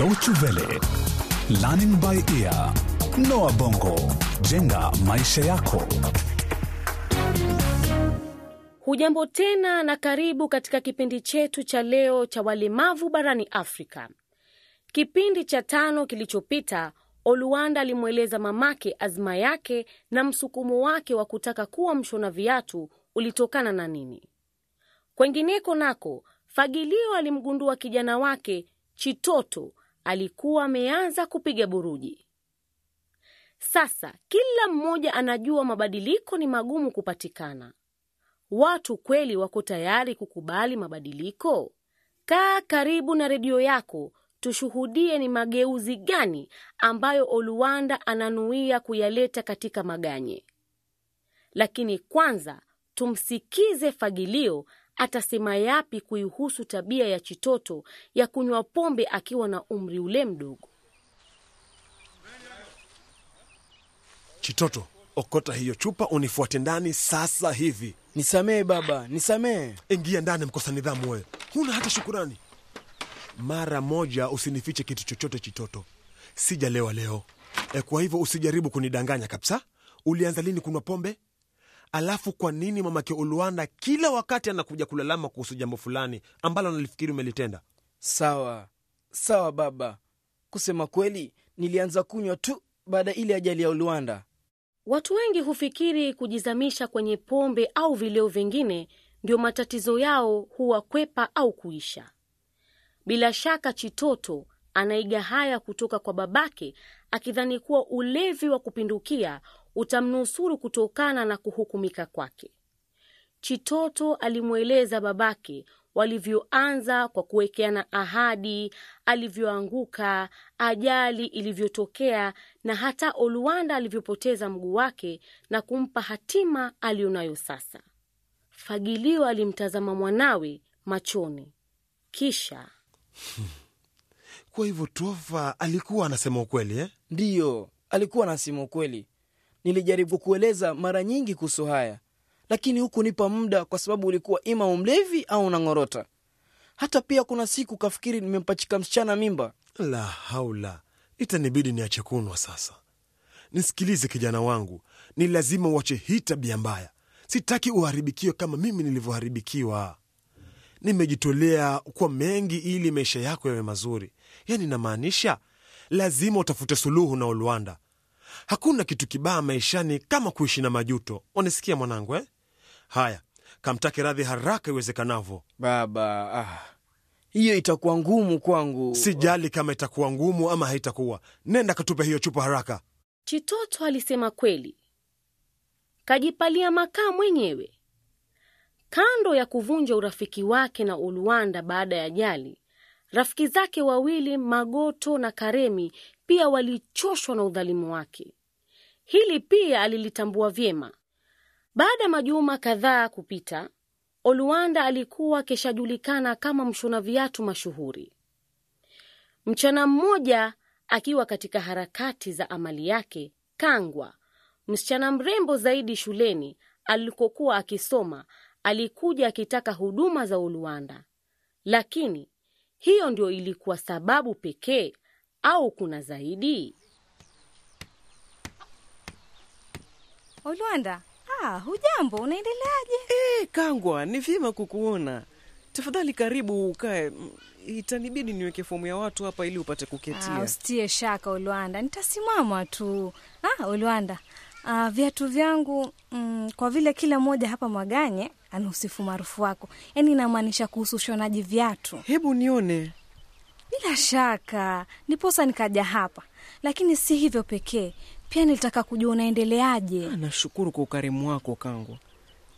Deutsche Welle, Learning by Ear, Noah Bongo, jenga maisha yako. Hujambo tena na karibu katika kipindi chetu cha leo cha walemavu barani Afrika. Kipindi cha tano kilichopita, Oluwanda alimweleza mamake azma yake na msukumo wake wa kutaka kuwa mshona viatu ulitokana na nini. Kwengineko nako, Fagilio alimgundua kijana wake Chitoto alikuwa ameanza kupiga buruji. Sasa kila mmoja anajua mabadiliko ni magumu kupatikana. Watu kweli wako tayari kukubali mabadiliko? Kaa karibu na redio yako tushuhudie ni mageuzi gani ambayo Oluwanda ananuia kuyaleta katika Maganye. Lakini kwanza tumsikize Fagilio atasema yapi kuihusu tabia ya Chitoto ya kunywa pombe akiwa na umri ule mdogo. Chitoto, okota hiyo chupa unifuate ndani sasa hivi. Nisamehe baba, nisamehe. Ingia ndani, mkosa nidhamu wewe, huna hata shukurani. Mara moja usinifiche kitu chochote, Chitoto. Sijalewa leo e, kwa hivyo usijaribu kunidanganya kabisa. Ulianza lini kunywa pombe? Alafu kwa nini mamake ulwanda kila wakati anakuja kulalama kuhusu jambo fulani ambalo analifikiri umelitenda? Sawa sawa baba, kusema kweli nilianza kunywa tu baada ile ajali ya Uluanda. Watu wengi hufikiri kujizamisha kwenye pombe au vileo vingine ndio matatizo yao huwakwepa au kuisha. Bila shaka Chitoto anaiga haya kutoka kwa babake, akidhani kuwa ulevi wa kupindukia utamnusuru kutokana na kuhukumika kwake. Chitoto alimweleza babake walivyoanza kwa kuwekeana ahadi, alivyoanguka, ajali ilivyotokea, na hata Oluwanda alivyopoteza mguu wake na kumpa hatima aliyonayo sasa. Fagilio alimtazama mwanawe machoni, kisha Kwa hivyo Tofa alikuwa anasema ukweli eh? Ndiyo, alikuwa anasema ukweli. Nilijaribu kueleza mara nyingi kuhusu haya, lakini hukunipa muda kwa sababu ulikuwa ima umlevi au unang'orota. Hata pia kuna siku kafikiri nimempachika msichana mimba. La haula, itanibidi niache kunwa sasa. Nisikilize kijana wangu, ni lazima uache hii tabia mbaya. Sitaki uharibikiwe kama mimi nilivyoharibikiwa. Nimejitolea kwa mengi ili maisha yako yawe mazuri, yaani namaanisha lazima utafute suluhu na Oluanda. Hakuna kitu kibaya maishani kama kuishi na majuto. Unisikia mwanangu eh? Haya, kamtake radhi haraka iwezekanavyo. Baba, ah, hiyo itakuwa ngumu kwangu. Sijali kama itakuwa ngumu ama haitakuwa. Nenda katupe hiyo chupa haraka. Chitoto alisema kweli, kajipalia makaa mwenyewe. Kando ya kuvunja urafiki wake na Uluanda baada ya ajali, rafiki zake wawili Magoto na Karemi pia walichoshwa na udhalimu wake. Hili pia alilitambua vyema. Baada ya majuma kadhaa kupita, Oluwanda alikuwa akishajulikana kama mshona viatu mashuhuri. Mchana mmoja akiwa katika harakati za amali yake, Kangwa, msichana mrembo zaidi shuleni alikokuwa akisoma, alikuja akitaka huduma za Oluwanda. Lakini hiyo ndio ilikuwa sababu pekee au kuna zaidi? Olwanda, ah, hujambo, unaendeleaje? E, Kangwa, ni vyema kukuona. Tafadhali karibu ukae. Mm, Itanibidi niweke fomu ya watu hapa ili upate Ah, kuketia. usitie shaka Olwanda, nitasimama tu. Ah, Olwanda, ah, viatu vyangu mm, kwa vile kila mmoja hapa Mwaganye anahusifu maarufu wako, yaani inamaanisha kuhusu ushonaji viatu. Hebu nione. Bila shaka niposa nikaja hapa, lakini si hivyo pekee, pia nilitaka kujua unaendeleaje. Ah, Nashukuru kwa ukarimu wako Kangwa.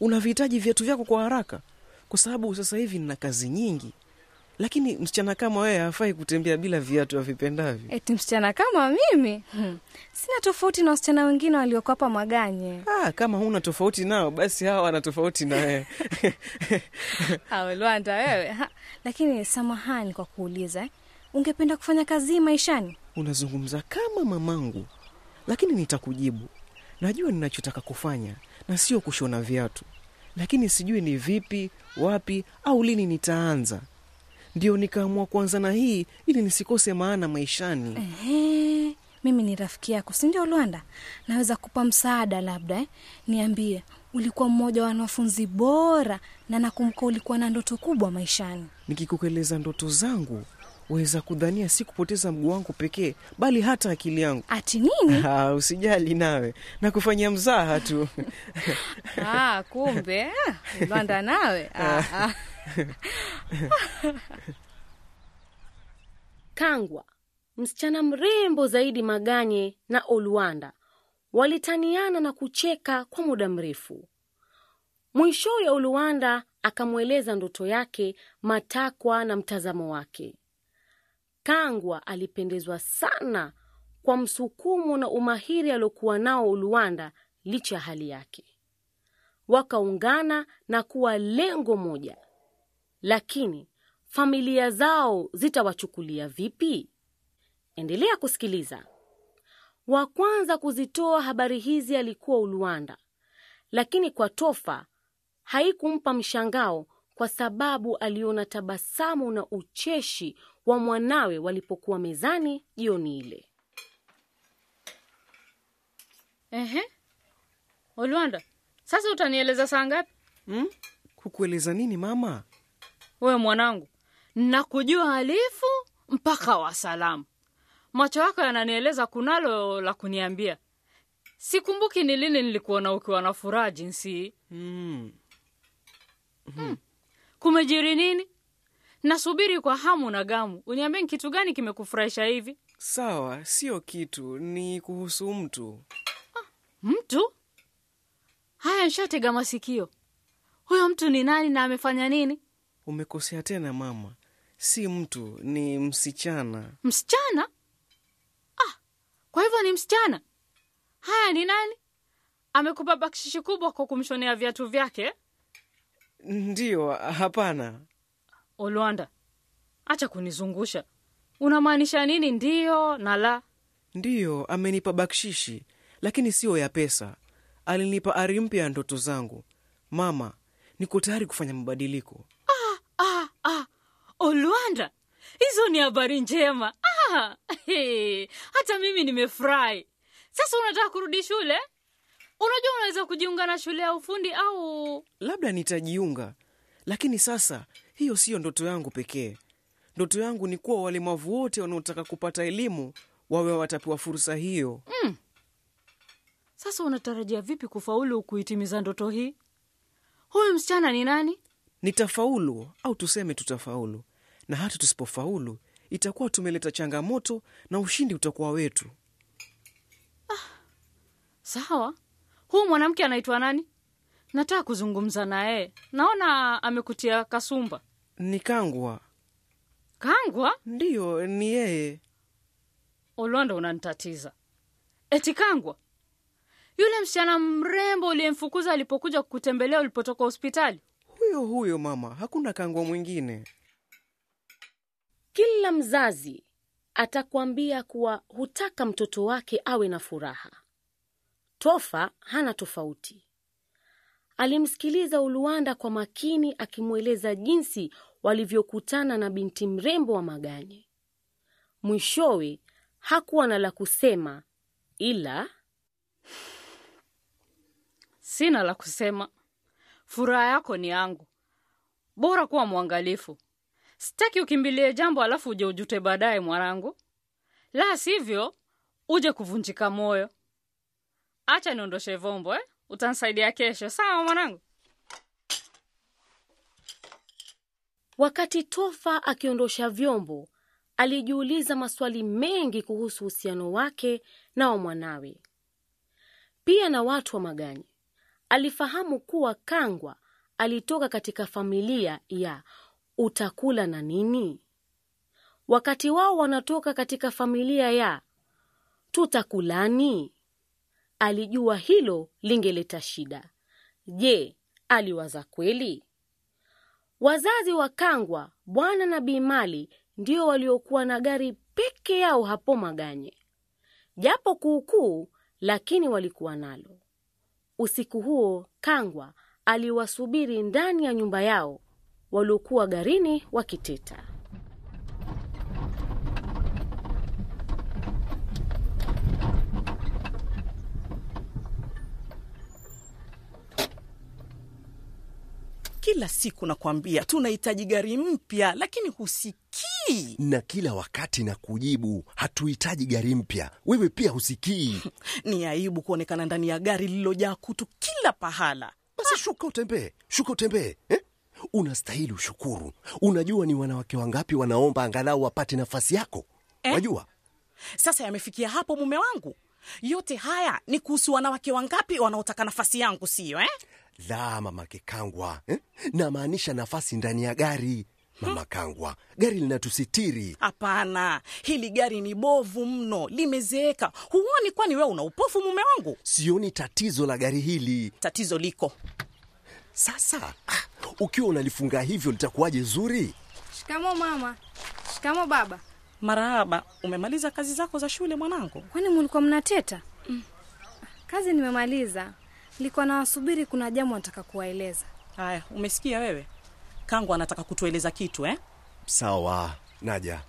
Unavihitaji viatu vyako kwa haraka, kwa sababu sasa hivi nina kazi nyingi, lakini msichana kama wewe hafai kutembea bila viatu avipendavyo. Eti msichana kama mimi hmm. Sina tofauti na wasichana wengine walioko hapa Mwaganye. Ah, kama huna tofauti nao, basi hawa wana tofauti na wewe. lwanda wewe ha. Lakini samahani kwa kuuliza eh. Ungependa kufanya kazi hii maishani? Unazungumza kama mamangu, lakini nitakujibu. Najua ninachotaka kufanya na sio kushona viatu, lakini sijui ni vipi, wapi au lini nitaanza. ndio nikaamua kuanza na hii ili nisikose maana maishani. Ehe, mimi ni rafiki yako sindio Lwanda? Naweza kupa msaada labda eh? Niambie, ulikuwa mmoja wa wanafunzi bora na nakumbuka ulikuwa na ndoto kubwa maishani. Nikikueleza ndoto zangu, waweza kudhania si kupoteza mguu wangu pekee, bali hata akili yangu. Ati nini? Ha, usijali nawe na kufanyia mzaha tu. ah, kumbe ah, Lwanda nawe ah, ah. Kangwa, msichana mrembo zaidi Maganye na Olwanda walitaniana na kucheka kwa muda mrefu. Mwishowe Olwanda akamweleza ndoto yake, matakwa na mtazamo wake. Kangwa alipendezwa sana kwa msukumo na umahiri aliokuwa nao Uluanda licha ya hali yake. Wakaungana na kuwa lengo moja, lakini familia zao zitawachukulia vipi? Endelea kusikiliza. Wa kwanza kuzitoa habari hizi alikuwa Uluanda, lakini kwa Tofa haikumpa mshangao kwa sababu aliona tabasamu na ucheshi wa mwanawe walipokuwa mezani jioni ile. Ehe, Olwanda, sasa utanieleza saa ngapi? Hmm? Kukueleza nini mama? Wewe mwanangu, nakujua alifu mpaka wasalamu. Macho yako yananieleza kunalo la kuniambia. Sikumbuki ni lini nilikuona ukiwa na furaha jinsi hii. Hmm. Kumejiri nini? Nasubiri kwa hamu na gamu. Uniambie ni kitu gani kimekufurahisha hivi? Sawa, sio kitu, ni kuhusu mtu. Mtu? Haya, nshatega masikio. Huyo mtu ni nani na amefanya nini? Umekosea tena mama, si mtu, ni msichana. Msichana? Ah, kwa hivyo ni msichana. Haya, ni nani? Amekupa bakshishi kubwa kwa kumshonea viatu vyake? Ndiyo, hapana. Olwanda, acha kunizungusha. Unamaanisha nini ndiyo na la? Ndiyo, amenipa bakshishi, lakini siyo ya pesa. Alinipa ari mpya ya ndoto zangu. Mama, niko tayari kufanya mabadiliko. Ah, ah, Olwanda, hizo ni habari njema. Ah, he, hata mimi nimefurahi. Sasa unataka kurudi shule? Unajua unaweza kujiunga na shule ya ufundi au Labda nitajiunga, lakini sasa hiyo siyo ndoto yangu pekee. Ndoto yangu ni kuwa walemavu wote wanaotaka kupata elimu wawe watapewa fursa hiyo. sasa unatarajia vipi kufaulu kuitimiza ndoto hii? Huyu msichana ni nani? Nitafaulu au tuseme tutafaulu, na hata tusipofaulu itakuwa tumeleta changamoto na ushindi utakuwa wetu. Sawa, huyu mwanamke anaitwa nani? Nataka kuzungumza naye. Naona amekutia kasumba. Ni Kangwa. Kangwa? Ndiyo, ni yeye. Olwanda, unanitatiza. Eti Kangwa, yule msichana mrembo uliyemfukuza alipokuja kukutembelea ulipotoka hospitali? Huyo huyo mama, hakuna Kangwa mwingine. Kila mzazi atakwambia kuwa hutaka mtoto wake awe na furaha. Tofa hana tofauti. Alimsikiliza Uluanda kwa makini, akimweleza jinsi walivyokutana na binti mrembo wa Maganye. Mwishowe hakuwa na la kusema, ila Sina la kusema. Furaha yako ni yangu. Bora kuwa mwangalifu. Sitaki ukimbilie jambo alafu uje ujute baadaye, mwanangu. La sivyo uje kuvunjika moyo. Acha niondoshe vombo eh? Utansaidia kesho, sawa mwanangu? wakati Tofa akiondosha vyombo, alijiuliza maswali mengi kuhusu uhusiano wake na wa mwanawe, pia na watu wa Maganyi. Alifahamu kuwa Kangwa alitoka katika familia ya utakula na nini, wakati wao wanatoka katika familia ya tutakulani. Alijua hilo lingeleta shida. Je, aliwaza kweli? Wazazi wa Kangwa, Bwana na Bi Mali, ndio waliokuwa na gari peke yao hapo Maganye, japo kuukuu, lakini walikuwa nalo. Usiku huo Kangwa aliwasubiri ndani ya nyumba yao waliokuwa garini wakiteta. Kila siku nakwambia tunahitaji gari mpya, lakini husikii. na kila wakati na kujibu hatuhitaji gari mpya. Wewe pia husikii. Ni aibu kuonekana ndani ya gari lililojaa kutu kila pahala. Basi shuka utembee, shuka utembee eh? Unastahili ushukuru. Unajua ni wanawake wangapi wanaomba angalau wapate nafasi yako Eh? Wajua Sasa yamefikia hapo, mume wangu, yote haya ni kuhusu wanawake wangapi wanaotaka nafasi yangu, siyo eh? La mama Kekangwa eh? Namaanisha nafasi ndani ya gari mama Kangwa, gari linatusitiri. Hapana, hili gari ni bovu mno, limezeeka. Huoni kwani wewe una upofu, mume wangu? Sioni tatizo la gari hili. Tatizo liko Sasa ah, ukiwa unalifunga hivyo litakuwaje zuri? Shikamo mama. Shikamo baba. marahaba. Umemaliza kazi zako za shule mwanangu? Kwani mulikuwa mnateta? Mm. Kazi nimemaliza. Nilikuwa nawasubiri, kuna jambo nataka kuwaeleza. Haya, umesikia wewe? Kangu anataka kutueleza kitu eh? Sawa, naja.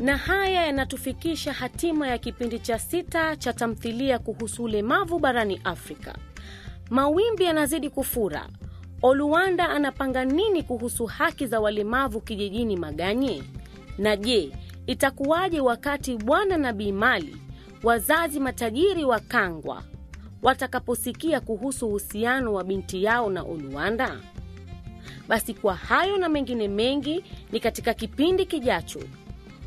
Na haya yanatufikisha hatima ya kipindi cha sita cha tamthilia kuhusu ulemavu barani Afrika. Mawimbi yanazidi kufura. Oluwanda anapanga nini kuhusu haki za walemavu kijijini Maganye? Na je, itakuwaje wakati Bwana na Bi Mali, wazazi matajiri wa Kangwa, watakaposikia kuhusu uhusiano wa binti yao na Oluwanda? Basi kwa hayo na mengine mengi ni katika kipindi kijacho.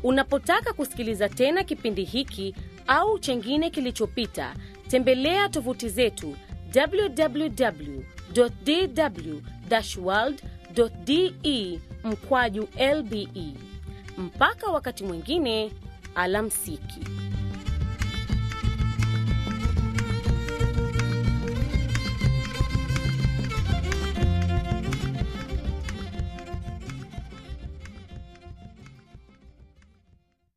Unapotaka kusikiliza tena kipindi hiki au chengine kilichopita, tembelea tovuti zetu www.dw-world.de mkwaju lbe. Mpaka wakati mwingine, alamsiki.